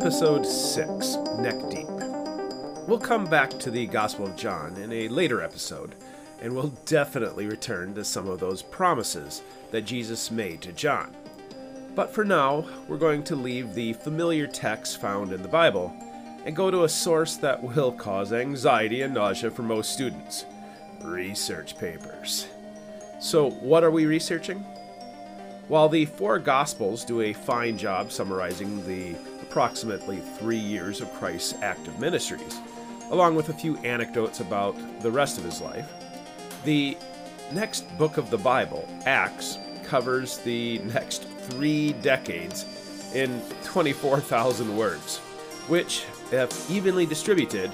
Episode 6 Neck Deep. We'll come back to the Gospel of John in a later episode, and we'll definitely return to some of those promises that Jesus made to John. But for now, we're going to leave the familiar text found in the Bible and go to a source that will cause anxiety and nausea for most students research papers. So, what are we researching? While the four Gospels do a fine job summarizing the approximately three years of Christ's active ministries, along with a few anecdotes about the rest of his life, the next book of the Bible, Acts, covers the next three decades in 24,000 words, which, if evenly distributed,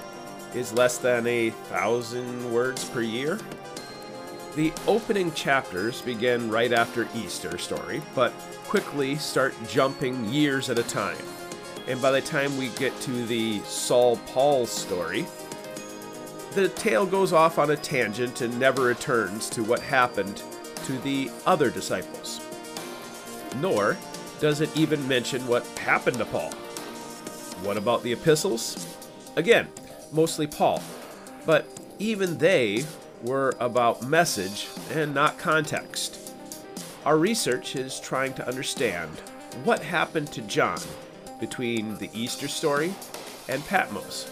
is less than a thousand words per year. The opening chapters begin right after Easter story, but quickly start jumping years at a time. And by the time we get to the Saul Paul story, the tale goes off on a tangent and never returns to what happened to the other disciples. Nor does it even mention what happened to Paul. What about the epistles? Again, mostly Paul. But even they were about message and not context. Our research is trying to understand what happened to John between the Easter story and Patmos.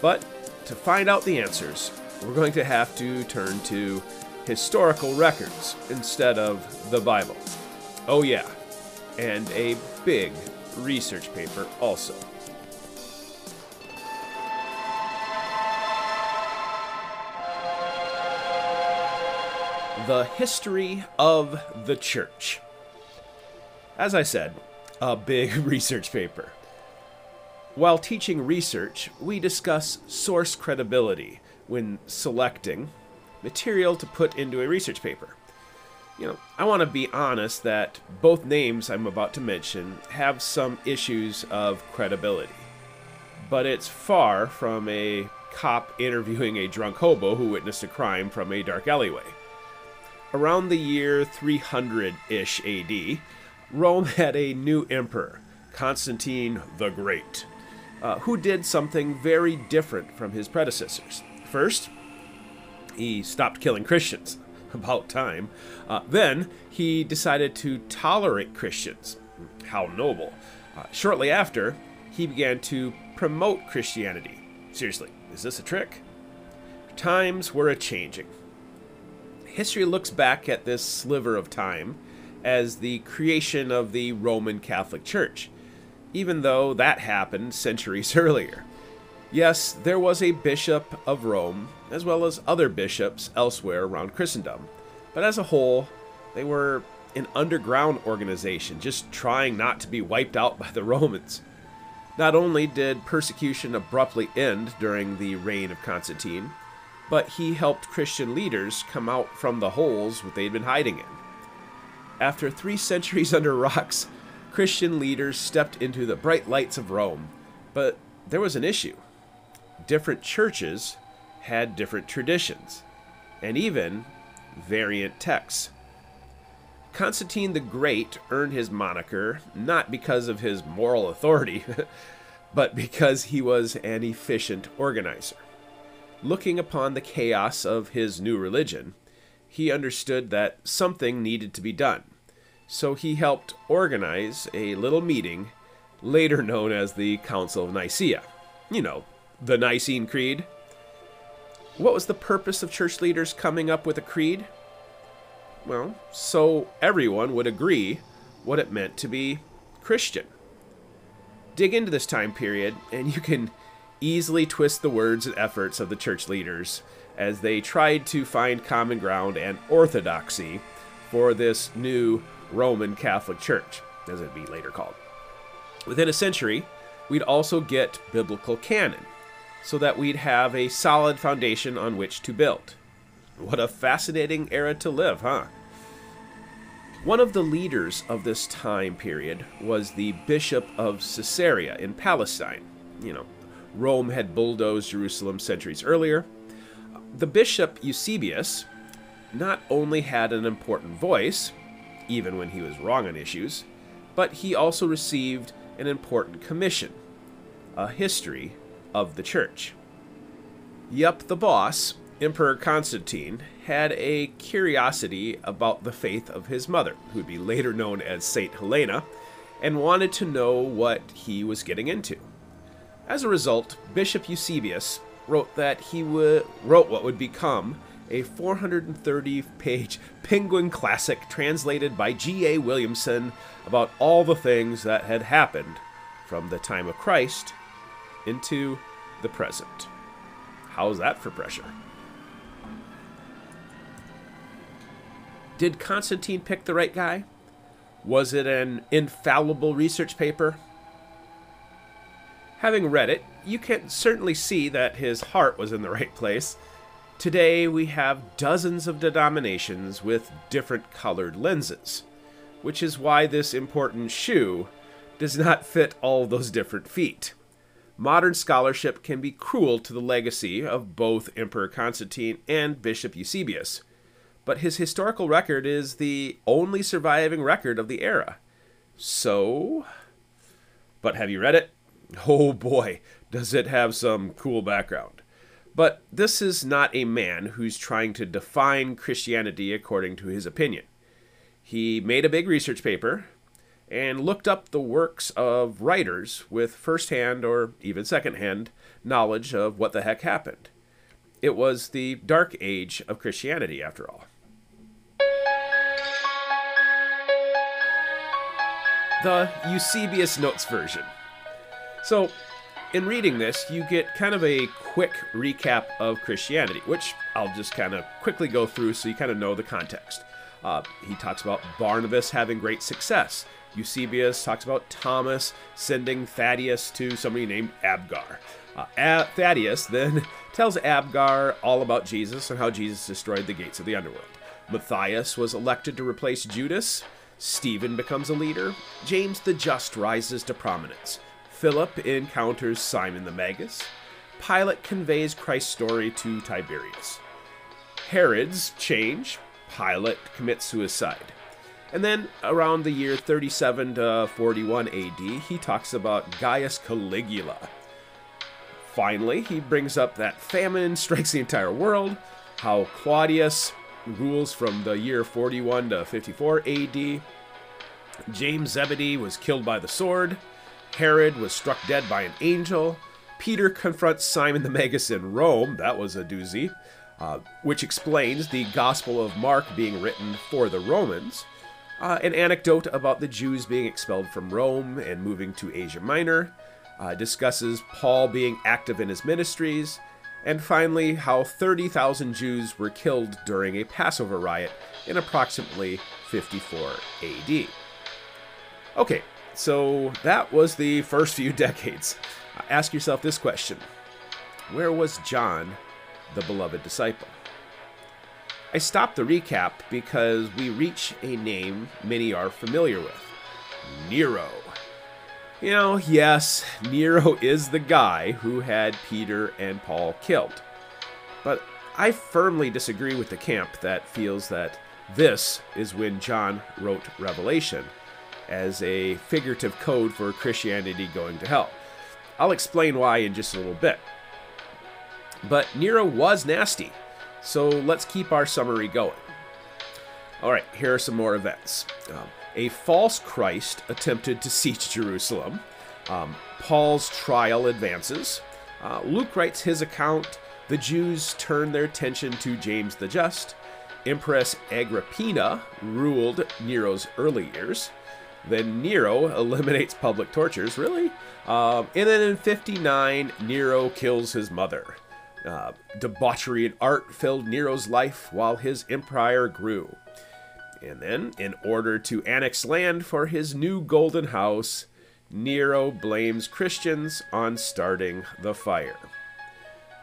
But to find out the answers, we're going to have to turn to historical records instead of the Bible. Oh, yeah, and a big research paper also. The History of the Church. As I said, a big research paper. While teaching research, we discuss source credibility when selecting material to put into a research paper. You know, I want to be honest that both names I'm about to mention have some issues of credibility. But it's far from a cop interviewing a drunk hobo who witnessed a crime from a dark alleyway. Around the year 300 ish AD, Rome had a new emperor, Constantine the Great, uh, who did something very different from his predecessors. First, he stopped killing Christians. About time. Uh, then, he decided to tolerate Christians. How noble. Uh, shortly after, he began to promote Christianity. Seriously, is this a trick? Times were a changing history looks back at this sliver of time as the creation of the Roman Catholic Church, even though that happened centuries earlier. Yes, there was a bishop of Rome, as well as other bishops elsewhere around Christendom, but as a whole, they were an underground organization just trying not to be wiped out by the Romans. Not only did persecution abruptly end during the reign of Constantine, but he helped Christian leaders come out from the holes that they'd been hiding in. After three centuries under rocks, Christian leaders stepped into the bright lights of Rome, but there was an issue. Different churches had different traditions, and even variant texts. Constantine the Great earned his moniker not because of his moral authority, but because he was an efficient organizer. Looking upon the chaos of his new religion, he understood that something needed to be done. So he helped organize a little meeting, later known as the Council of Nicaea. You know, the Nicene Creed. What was the purpose of church leaders coming up with a creed? Well, so everyone would agree what it meant to be Christian. Dig into this time period, and you can easily twist the words and efforts of the church leaders as they tried to find common ground and orthodoxy for this new Roman Catholic Church, as it'd be later called. Within a century, we'd also get biblical canon, so that we'd have a solid foundation on which to build. What a fascinating era to live, huh? One of the leaders of this time period was the Bishop of Caesarea in Palestine. You know, Rome had bulldozed Jerusalem centuries earlier. The bishop Eusebius not only had an important voice, even when he was wrong on issues, but he also received an important commission a history of the church. Yup, the boss, Emperor Constantine, had a curiosity about the faith of his mother, who would be later known as Saint Helena, and wanted to know what he was getting into. As a result, Bishop Eusebius wrote that he wrote what would become a 430 page Penguin classic translated by G.A. Williamson about all the things that had happened from the time of Christ into the present. How's that for pressure? Did Constantine pick the right guy? Was it an infallible research paper? Having read it, you can certainly see that his heart was in the right place. Today, we have dozens of denominations with different colored lenses, which is why this important shoe does not fit all those different feet modern scholarship can be cruel to the legacy of both Emperor Constantine and Bishop Eusebius, but his historical record is the only surviving record of the era. So. But have you read it? Oh boy, does it have some cool background. But this is not a man who's trying to define Christianity according to his opinion. He made a big research paper, and looked up the works of writers with firsthand or even secondhand knowledge of what the heck happened. It was the dark age of Christianity, after all. The Eusebius Notes version. So, in reading this, you get kind of a quick recap of Christianity, which I'll just kind of quickly go through so you kind of know the context. Uh, he talks about Barnabas having great success. Eusebius talks about Thomas sending Thaddeus to somebody named Abgar. Uh, Ab- Thaddeus then tells Abgar all about Jesus and how Jesus destroyed the gates of the underworld. Matthias was elected to replace Judas. Stephen becomes a leader. James the Just rises to prominence. Philip encounters Simon the Magus. Pilate conveys Christ's story to Tiberius. Herod's change. Pilate commits suicide. And then around the year 37 to 41 AD, he talks about Gaius Caligula. Finally, he brings up that famine strikes the entire world, how Claudius rules from the year 41 to 54 AD. James Zebedee was killed by the sword. Herod was struck dead by an angel. Peter confronts Simon the Magus in Rome. That was a doozy. Uh, which explains the Gospel of Mark being written for the Romans. Uh, an anecdote about the Jews being expelled from Rome and moving to Asia Minor. Uh, discusses Paul being active in his ministries. And finally, how 30,000 Jews were killed during a Passover riot in approximately 54 AD. Okay, so that was the first few decades. Ask yourself this question Where was John, the beloved disciple? I stopped the recap because we reach a name many are familiar with Nero. You know, yes, Nero is the guy who had Peter and Paul killed. But I firmly disagree with the camp that feels that this is when John wrote Revelation as a figurative code for Christianity going to hell. I'll explain why in just a little bit. But Nero was nasty. So let's keep our summary going. All right, here are some more events. Um, a false Christ attempted to siege Jerusalem. Um, Paul's trial advances. Uh, Luke writes his account. The Jews turn their attention to James the Just. Empress Agrippina ruled Nero's early years. Then Nero eliminates public tortures, really? Um, and then in 59, Nero kills his mother. Uh, debauchery and art filled Nero's life while his empire grew. And then, in order to annex land for his new golden house, Nero blames Christians on starting the fire.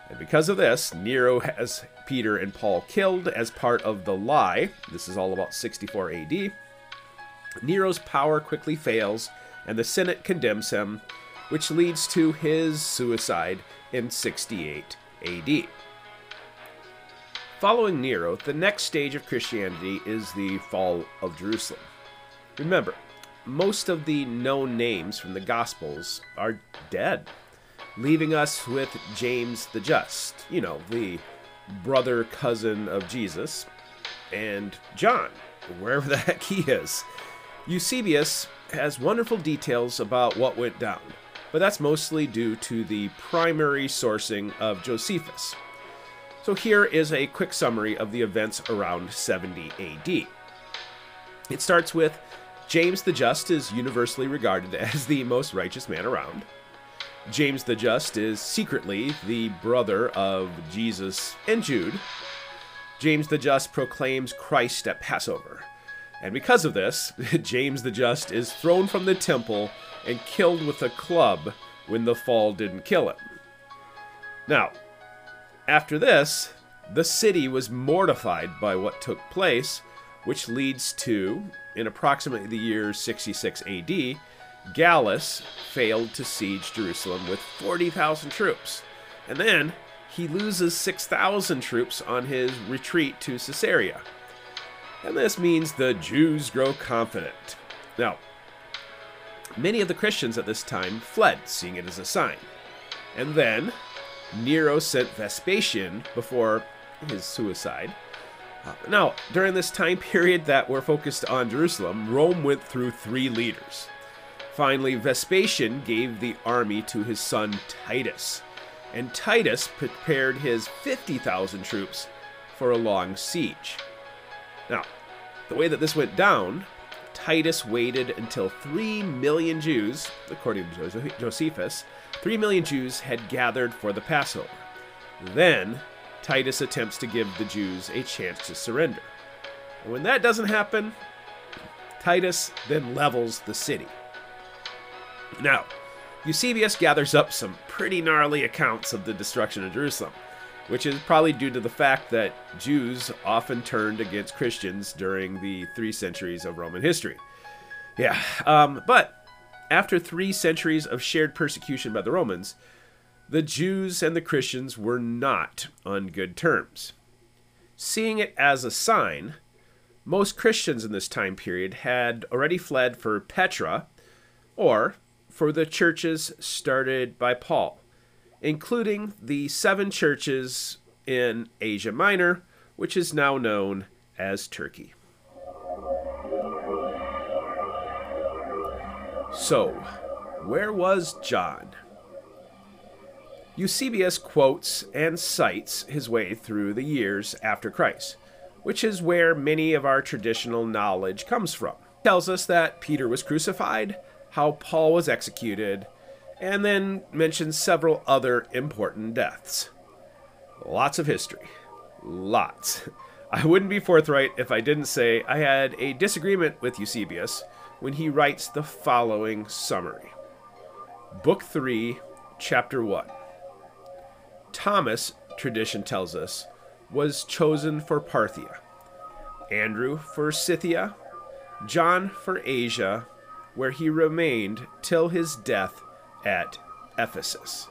And because of this, Nero has Peter and Paul killed as part of the lie. This is all about 64 AD. Nero's power quickly fails, and the Senate condemns him, which leads to his suicide in 68 AD. Following Nero, the next stage of Christianity is the fall of Jerusalem. Remember, most of the known names from the Gospels are dead, leaving us with James the Just, you know, the brother cousin of Jesus, and John, wherever the heck he is. Eusebius has wonderful details about what went down, but that's mostly due to the primary sourcing of Josephus. So here is a quick summary of the events around 70 AD. It starts with James the Just is universally regarded as the most righteous man around. James the Just is secretly the brother of Jesus and Jude. James the Just proclaims Christ at Passover. And because of this, James the Just is thrown from the temple and killed with a club when the fall didn't kill him. Now, after this, the city was mortified by what took place, which leads to, in approximately the year 66 AD, Gallus failed to siege Jerusalem with 40,000 troops. And then he loses 6,000 troops on his retreat to Caesarea. And this means the Jews grow confident. Now, many of the Christians at this time fled, seeing it as a sign. And then Nero sent Vespasian before his suicide. Uh, now, during this time period that we're focused on Jerusalem, Rome went through three leaders. Finally, Vespasian gave the army to his son Titus, and Titus prepared his 50,000 troops for a long siege. Now, the way that this went down, Titus waited until 3 million Jews, according to Josephus, 3 million Jews had gathered for the Passover. Then, Titus attempts to give the Jews a chance to surrender. And when that doesn't happen, Titus then levels the city. Now, Eusebius gathers up some pretty gnarly accounts of the destruction of Jerusalem, which is probably due to the fact that Jews often turned against Christians during the three centuries of Roman history. Yeah, um, but after three centuries of shared persecution by the Romans, the Jews and the Christians were not on good terms. Seeing it as a sign, most Christians in this time period had already fled for Petra, or for the churches started by Paul, including the seven churches in Asia Minor, which is now known as Turkey. So, where was John? Eusebius quotes and cites his way through the years after Christ, which is where many of our traditional knowledge comes from. He tells us that Peter was crucified, how Paul was executed, and then mentions several other important deaths. Lots of history. Lots. I wouldn't be forthright if I didn't say I had a disagreement with Eusebius when he writes the following summary Book 3, Chapter 1. Thomas, tradition tells us, was chosen for Parthia, Andrew for Scythia, John for Asia, where he remained till his death at Ephesus.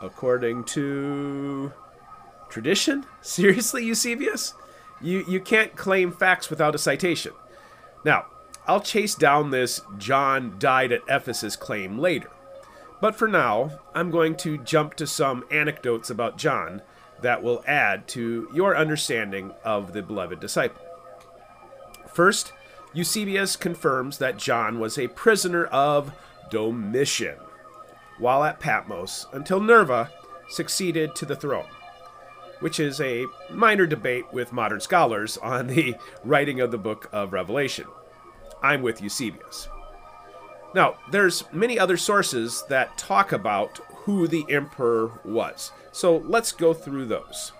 According to tradition? Seriously, Eusebius? You, you can't claim facts without a citation. Now, I'll chase down this John died at Ephesus claim later. But for now, I'm going to jump to some anecdotes about John that will add to your understanding of the beloved disciple. First, Eusebius confirms that John was a prisoner of Domitian while at Patmos until Nerva succeeded to the throne, which is a minor debate with modern scholars on the writing of the book of Revelation. I'm with Eusebius. Now, there's many other sources that talk about who the emperor was. So let's go through those.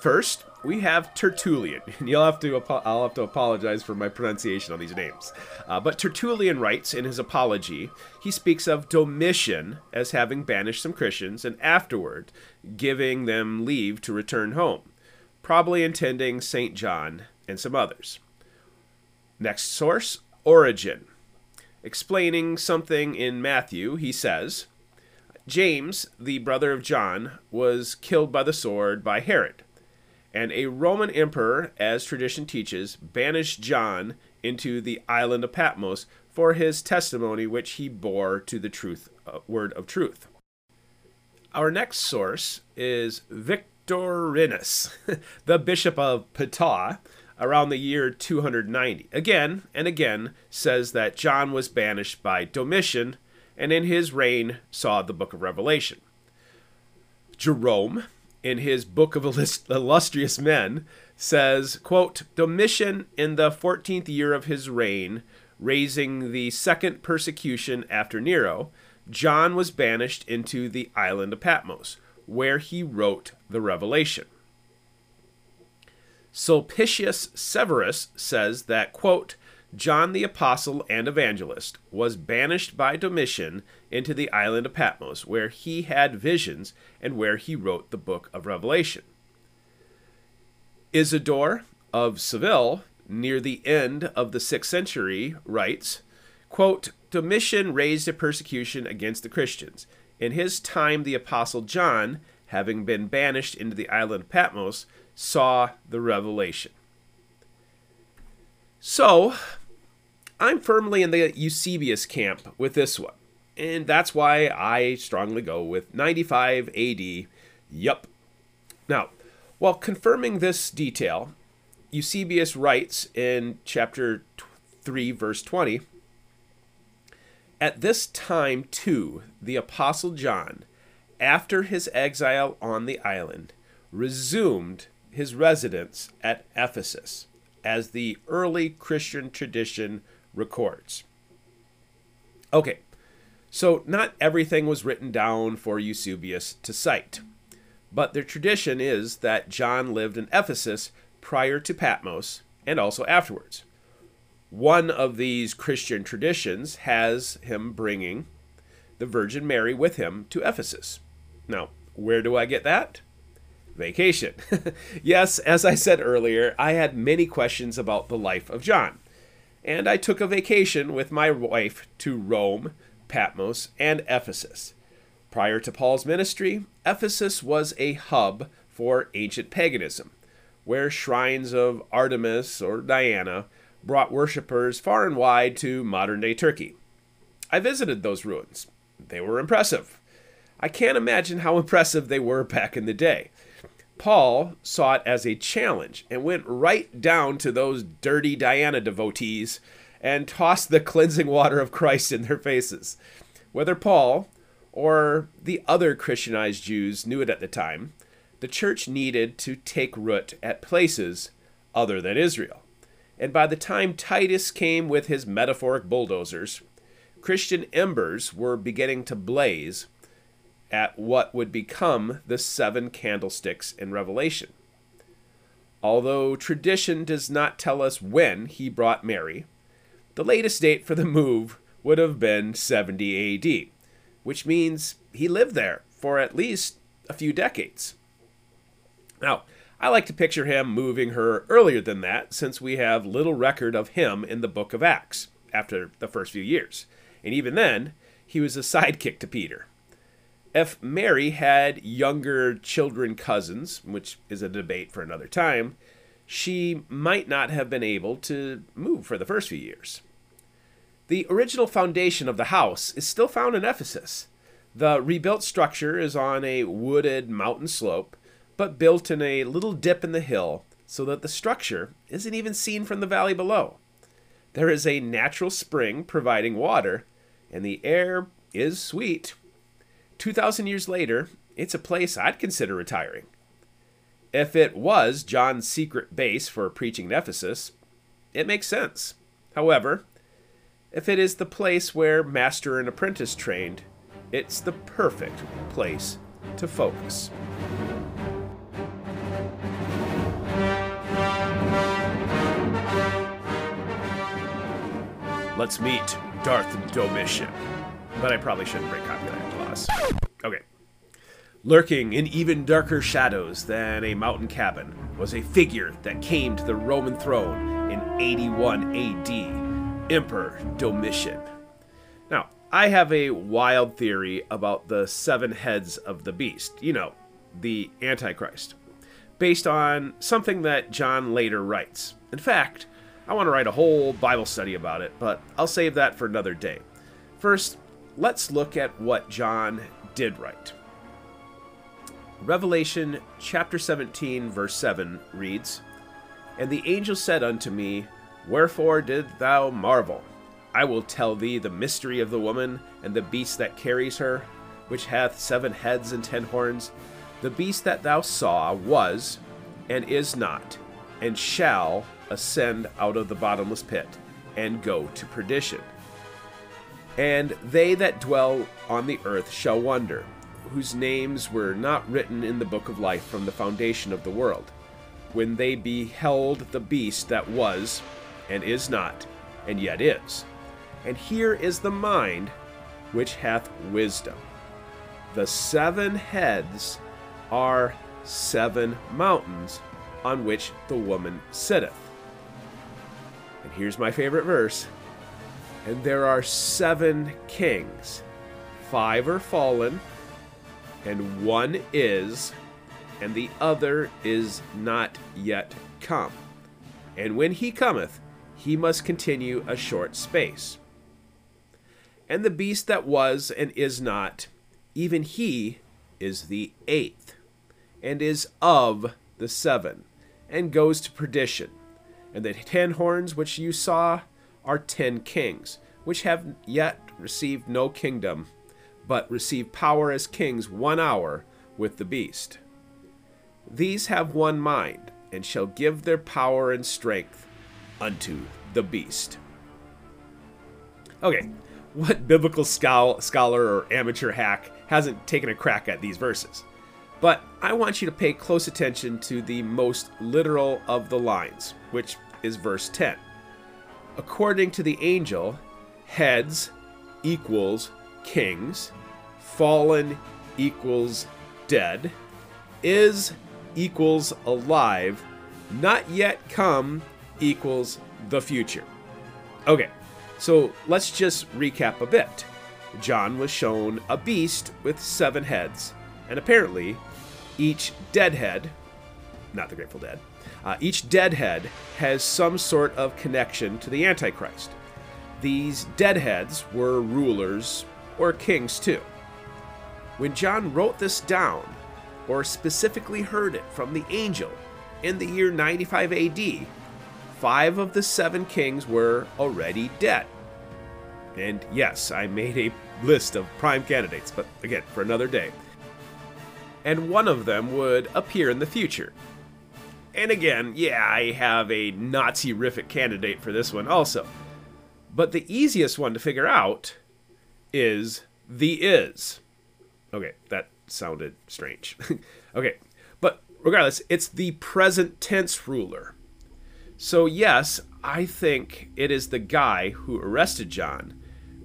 First, we have Tertullian. You'll have to I'll have to apologize for my pronunciation on these names. Uh, but Tertullian writes in his apology, he speaks of Domitian as having banished some Christians and afterward giving them leave to return home, probably intending St. John and some others. Next source, Origen. Explaining something in Matthew, he says, James, the brother of John, was killed by the sword by Herod and a Roman emperor, as tradition teaches, banished John into the island of Patmos for his testimony which he bore to the truth uh, word of truth. Our next source is Victorinus, the bishop of Pettau, around the year 290. Again and again says that John was banished by Domitian and in his reign saw the book of Revelation. Jerome, in his book of illustrious men, says, quote, Domitian in the 14th year of his reign, raising the second persecution after Nero, John was banished into the island of Patmos, where he wrote the Revelation. Sulpicius Severus says that, quote, John the Apostle and Evangelist was banished by Domitian into the island of Patmos, where he had visions and where he wrote the book of Revelation. Isidore of Seville, near the end of the 6th century, writes, quote, Domitian raised a persecution against the Christians. In his time, the Apostle John, having been banished into the island of Patmos, saw the revelation. So, I'm firmly in the Eusebius camp with this one, and that's why I strongly go with 95 AD. Yup. Now, while confirming this detail, Eusebius writes in chapter 3, verse 20 At this time, too, the Apostle John, after his exile on the island, resumed his residence at Ephesus, as the early Christian tradition records. Okay, so not everything was written down for Eusebius to cite, but the tradition is that John lived in Ephesus prior to Patmos and also afterwards. One of these Christian traditions has him bringing the Virgin Mary with him to Ephesus. Now, where do I get that? Vacation. yes, as I said earlier, I had many questions about the life of John. And I took a vacation with my wife to Rome, Patmos, and Ephesus. Prior to Paul's ministry, Ephesus was a hub for ancient paganism, where shrines of Artemis or Diana brought worshippers far and wide to modern day Turkey. I visited those ruins. They were impressive. I can't imagine how impressive they were back in the day. Paul saw it as a challenge and went right down to those dirty Diana devotees and tossed the cleansing water of Christ in their faces. Whether Paul or the other Christianized Jews knew it at the time, the church needed to take root at places other than Israel. And by the time Titus came with his metaphoric bulldozers, Christian embers were beginning to blaze at what would become the seven candlesticks in Revelation. Although tradition does not tell us when he brought Mary, the latest date for the move would have been 70 AD, which means he lived there for at least a few decades. Now, I like to picture him moving her earlier than that, since we have little record of him in the book of Acts after the first few years. And even then, he was a sidekick to Peter. If Mary had younger children cousins, which is a debate for another time, she might not have been able to move for the first few years. The original foundation of the house is still found in Ephesus. The rebuilt structure is on a wooded mountain slope, but built in a little dip in the hill so that the structure isn't even seen from the valley below. There is a natural spring providing water, and the air is sweet. 2,000 years later, it's a place I'd consider retiring. If it was John's secret base for preaching in Ephesus, it makes sense. However, if it is the place where master and apprentice trained, it's the perfect place to focus. Let's meet Darth Domitian. But I probably shouldn't break copyright Okay. Lurking in even darker shadows than a mountain cabin was a figure that came to the Roman throne in 81 AD Emperor Domitian. Now, I have a wild theory about the seven heads of the beast, you know, the Antichrist, based on something that John later writes. In fact, I want to write a whole Bible study about it, but I'll save that for another day. First, let's look at what John did write. Revelation chapter 17, verse 7 reads And the angel said unto me, Wherefore didst thou marvel? I will tell thee the mystery of the woman and the beast that carries her, which hath seven heads and ten horns. The beast that thou saw was, and is not, and shall ascend out of the bottomless pit, and go to perdition. And they that dwell on the earth shall wonder, whose names were not written in the book of life from the foundation of the world, when they beheld the beast that was, and is not, and yet is. And here is the mind which hath wisdom. The seven heads are seven mountains on which the woman sitteth. And here's my favorite verse. And there are seven kings. Five are fallen, and one is, and the other is not yet come. And when he cometh, he must continue a short space. And the beast that was and is not, even he is the eighth, and is of the seven, and goes to perdition. And the ten horns which you saw are ten kings, which have yet received no kingdom, but receive power as kings one hour with the beast. These have one mind, and shall give their power and strength unto the beast. Okay, what biblical scholar or amateur hack hasn't taken a crack at these verses? But I want you to pay close attention to the most literal of the lines, which is verse 10. According to the angel, heads equals kings, fallen equals dead, is equals alive, not yet come equals the future. Okay, so let's just recap a bit. John was shown a beast with seven heads, and apparently each dead head, not the Grateful Dead, uh, each deadhead has some sort of connection to the Antichrist. These deadheads were rulers or kings too. When John wrote this down, or specifically heard it from the angel in the year 95 AD, five of the seven kings were already dead. And yes, I made a list of prime candidates, but again, for another day. And one of them would appear in the future. And again, yeah, I have a Nazi rific candidate for this one also. But the easiest one to figure out is the is. Okay, that sounded strange. okay, but regardless, it's the present tense ruler. So, yes, I think it is the guy who arrested John,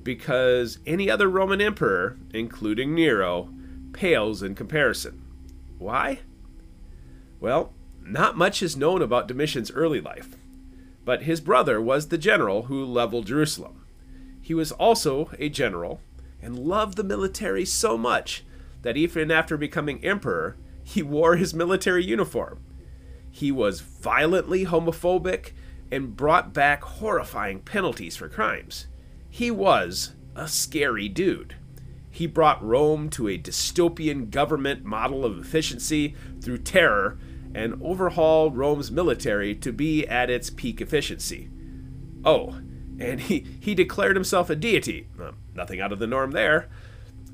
because any other Roman emperor, including Nero, pales in comparison. Why? Well, not much is known about Domitian's early life, but his brother was the general who leveled Jerusalem. He was also a general and loved the military so much that even after becoming emperor, he wore his military uniform he was violently homophobic and brought back horrifying penalties for crimes. He was a scary dude. He brought Rome to a dystopian government model of efficiency through terror and overhaul Rome's military to be at its peak efficiency. Oh, and he, he declared himself a deity. Uh, nothing out of the norm there.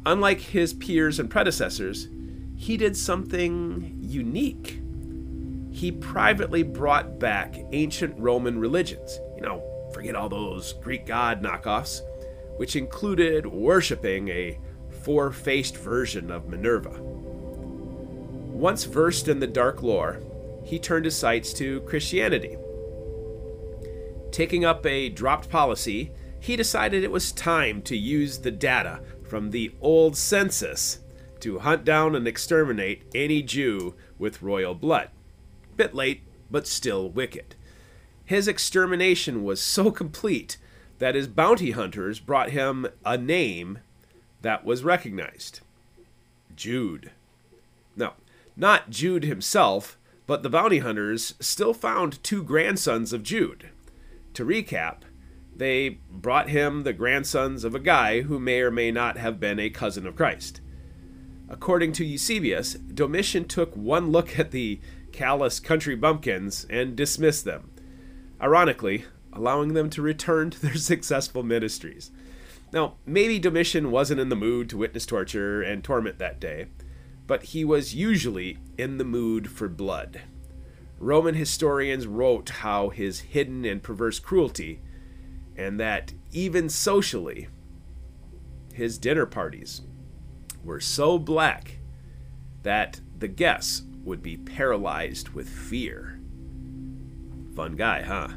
Unlike his peers and predecessors, he did something unique he privately brought back ancient Roman religions. You know, forget all those Greek god knockoffs, which included worshipping a four faced version of Minerva. Once versed in the dark lore, he turned his sights to Christianity. Taking up a dropped policy, he decided it was time to use the data from the old census to hunt down and exterminate any Jew with royal blood. Bit late, but still wicked. His extermination was so complete that his bounty hunters brought him a name that was recognized Jude. No, not Jude himself, but the bounty hunters still found two grandsons of Jude To recap, they brought him the grandsons of a guy who may or may not have been a cousin of Christ. According to Eusebius, Domitian took one look at the callous country bumpkins and dismissed them, ironically, allowing them to return to their successful ministries. Now, maybe Domitian wasn't in the mood to witness torture and torment that day, but he was usually in the mood for blood. Roman historians wrote how his hidden and perverse cruelty, and that even socially, his dinner parties were so black that the guests would be paralyzed with fear. Fun guy, huh?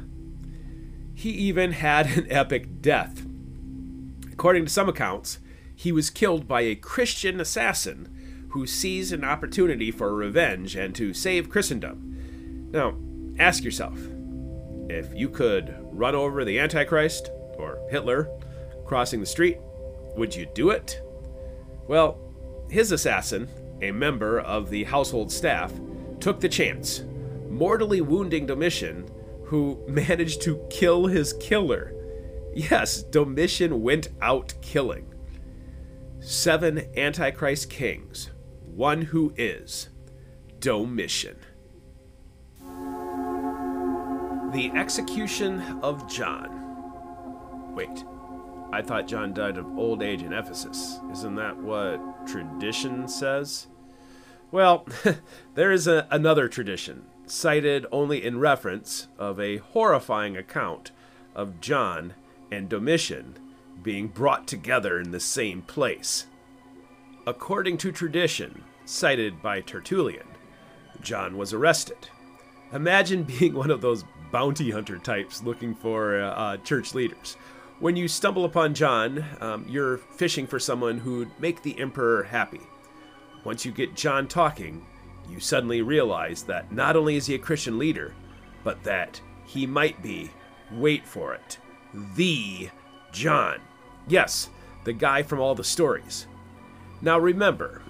He even had an epic death. According to some accounts, he was killed by a Christian assassin who seized an opportunity for revenge and to save Christendom. Now, ask yourself if you could run over the Antichrist or Hitler crossing the street, would you do it? Well, his assassin, a member of the household staff, took the chance, mortally wounding Domitian, who managed to kill his killer. Yes, Domitian went out killing. Seven Antichrist kings, one who is Domitian. The Execution of John. Wait, I thought John died of old age in Ephesus. Isn't that what tradition says? Well, there is a, another tradition, cited only in reference, of a horrifying account of John and Domitian being brought together in the same place. According to tradition, cited by Tertullian, John was arrested. Imagine being one of those bounty hunter types looking for uh, uh, church leaders. When you stumble upon John, um, you're fishing for someone who'd make the emperor happy. Once you get John talking, you suddenly realize that not only is he a Christian leader, but that he might be, wait for it, the John. Yes, the guy from all the stories. Now remember,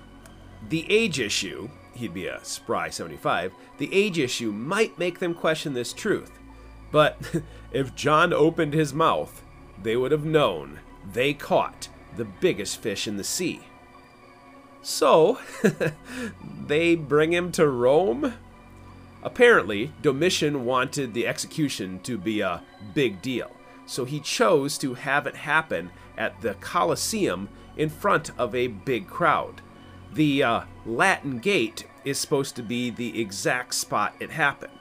the age issue he'd be a spry 75, the age issue might make them question this truth. But if John opened his mouth, they would have known they caught the biggest fish in the sea. So, they bring him to Rome? Apparently, Domitian wanted the execution to be a big deal, so he chose to have it happen at the Colosseum in front of a big crowd. The uh, Latin Gate is supposed to be the exact spot it happened.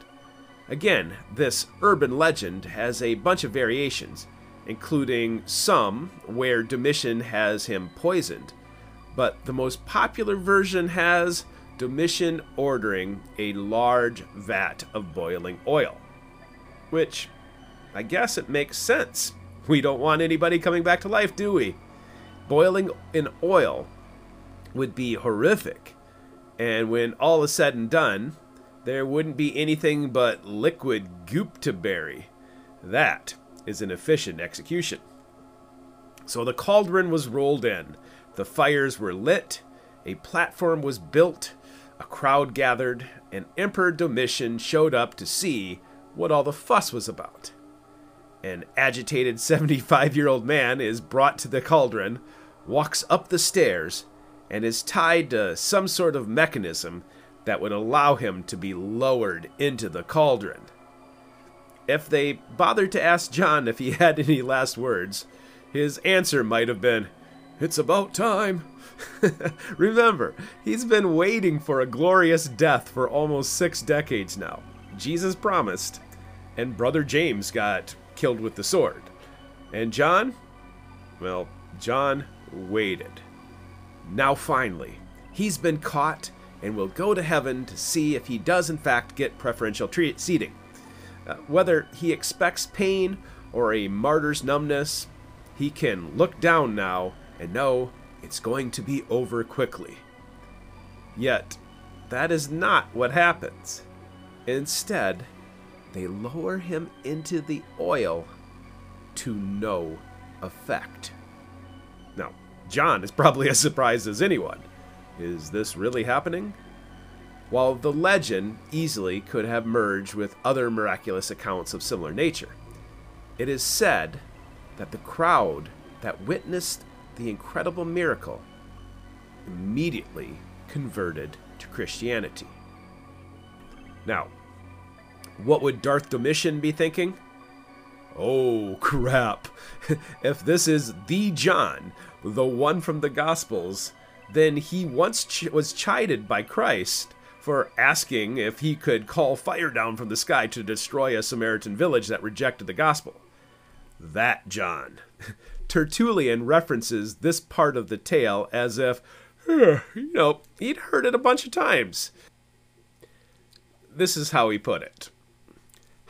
Again, this urban legend has a bunch of variations, including some where Domitian has him poisoned, but the most popular version has Domitian ordering a large vat of boiling oil. Which, I guess it makes sense. We don't want anybody coming back to life, do we? Boiling in oil would be horrific. And when all is said and done, there wouldn't be anything but liquid goop to bury. That is an efficient execution. So the cauldron was rolled in, the fires were lit, a platform was built, a crowd gathered, and Emperor Domitian showed up to see what all the fuss was about. An agitated 75 year old man is brought to the cauldron, walks up the stairs, and is tied to some sort of mechanism that would allow him to be lowered into the cauldron. If they bothered to ask John if he had any last words, his answer might have been, It's about time. Remember, he's been waiting for a glorious death for almost six decades now. Jesus promised, and Brother James got killed with the sword. And John? Well, John waited. Now, finally, he's been caught and will go to heaven to see if he does, in fact, get preferential treat- seating. Uh, whether he expects pain or a martyr's numbness, he can look down now and know it's going to be over quickly. Yet, that is not what happens. Instead, they lower him into the oil to no effect. Now, John is probably as surprised as anyone. Is this really happening? While the legend easily could have merged with other miraculous accounts of similar nature. It is said that the crowd that witnessed the incredible miracle immediately converted to Christianity. Now, what would Darth Domitian be thinking? Oh, crap. if this is the John, the one from the Gospels, then he once ch- was chided by Christ for asking if he could call fire down from the sky to destroy a Samaritan village that rejected the gospel. That John. Tertullian references this part of the tale as if, you know, he'd heard it a bunch of times. This is how he put it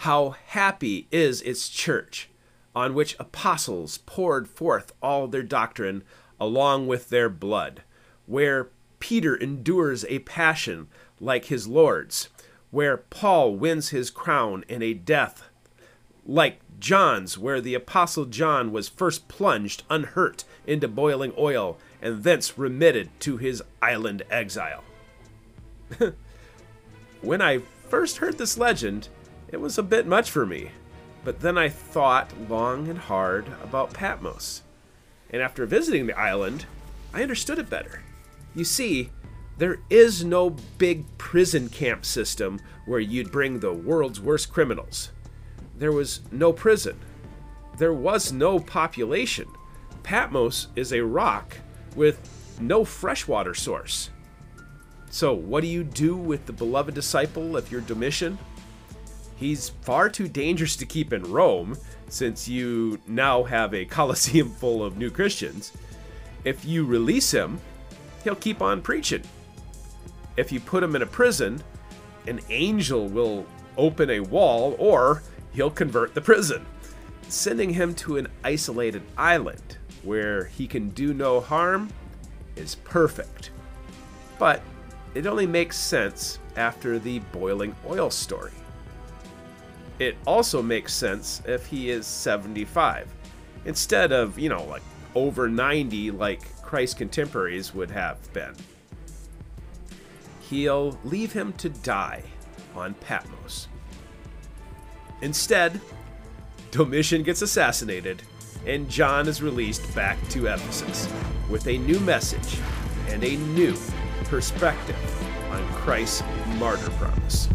How happy is its church, on which apostles poured forth all their doctrine along with their blood, where Peter endures a passion like his Lord's, where Paul wins his crown in a death like John's, where the Apostle John was first plunged unhurt into boiling oil and thence remitted to his island exile. when I first heard this legend, it was a bit much for me, but then I thought long and hard about Patmos. And after visiting the island, I understood it better. You see, there is no big prison camp system where you'd bring the world's worst criminals. There was no prison. There was no population. Patmos is a rock with no freshwater source. So, what do you do with the beloved disciple of your Domitian? He's far too dangerous to keep in Rome, since you now have a Colosseum full of new Christians. If you release him, he'll keep on preaching if you put him in a prison, an angel will open a wall or he'll convert the prison, sending him to an isolated island where he can do no harm is perfect. But it only makes sense after the boiling oil story. It also makes sense if he is 75 instead of, you know, like over 90 like Christ's contemporaries would have been he'll leave him to die on Patmos. Instead, Domitian gets assassinated, and John is released back to Ephesus with a new message and a new perspective on Christ's martyr promise.